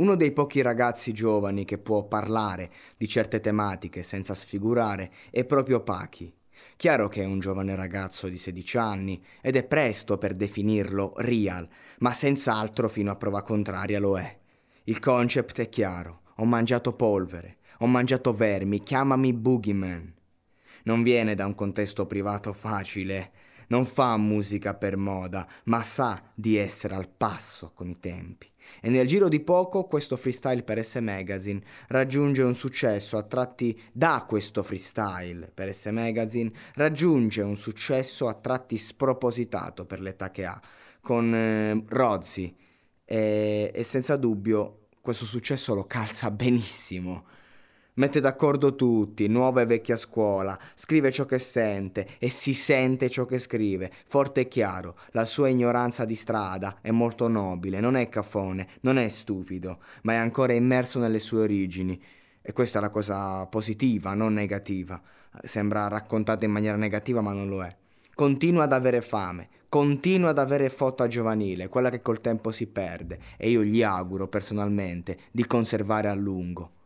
Uno dei pochi ragazzi giovani che può parlare di certe tematiche senza sfigurare è proprio Pachi. Chiaro che è un giovane ragazzo di 16 anni ed è presto per definirlo real, ma senz'altro fino a prova contraria lo è. Il concept è chiaro. Ho mangiato polvere, ho mangiato vermi, chiamami boogeyman. Non viene da un contesto privato facile, non fa musica per moda, ma sa di essere al passo con i tempi. E nel giro di poco questo freestyle per S Magazine raggiunge un successo a tratti da questo freestyle per S Magazine raggiunge un successo a tratti spropositato per l'età che ha con eh, Rozzi e, e senza dubbio questo successo lo calza benissimo. Mette d'accordo tutti, nuova e vecchia scuola, scrive ciò che sente e si sente ciò che scrive, forte e chiaro. La sua ignoranza di strada è molto nobile, non è caffone, non è stupido, ma è ancora immerso nelle sue origini. E questa è la cosa positiva, non negativa. Sembra raccontata in maniera negativa, ma non lo è. Continua ad avere fame, continua ad avere fotta giovanile, quella che col tempo si perde, e io gli auguro personalmente di conservare a lungo.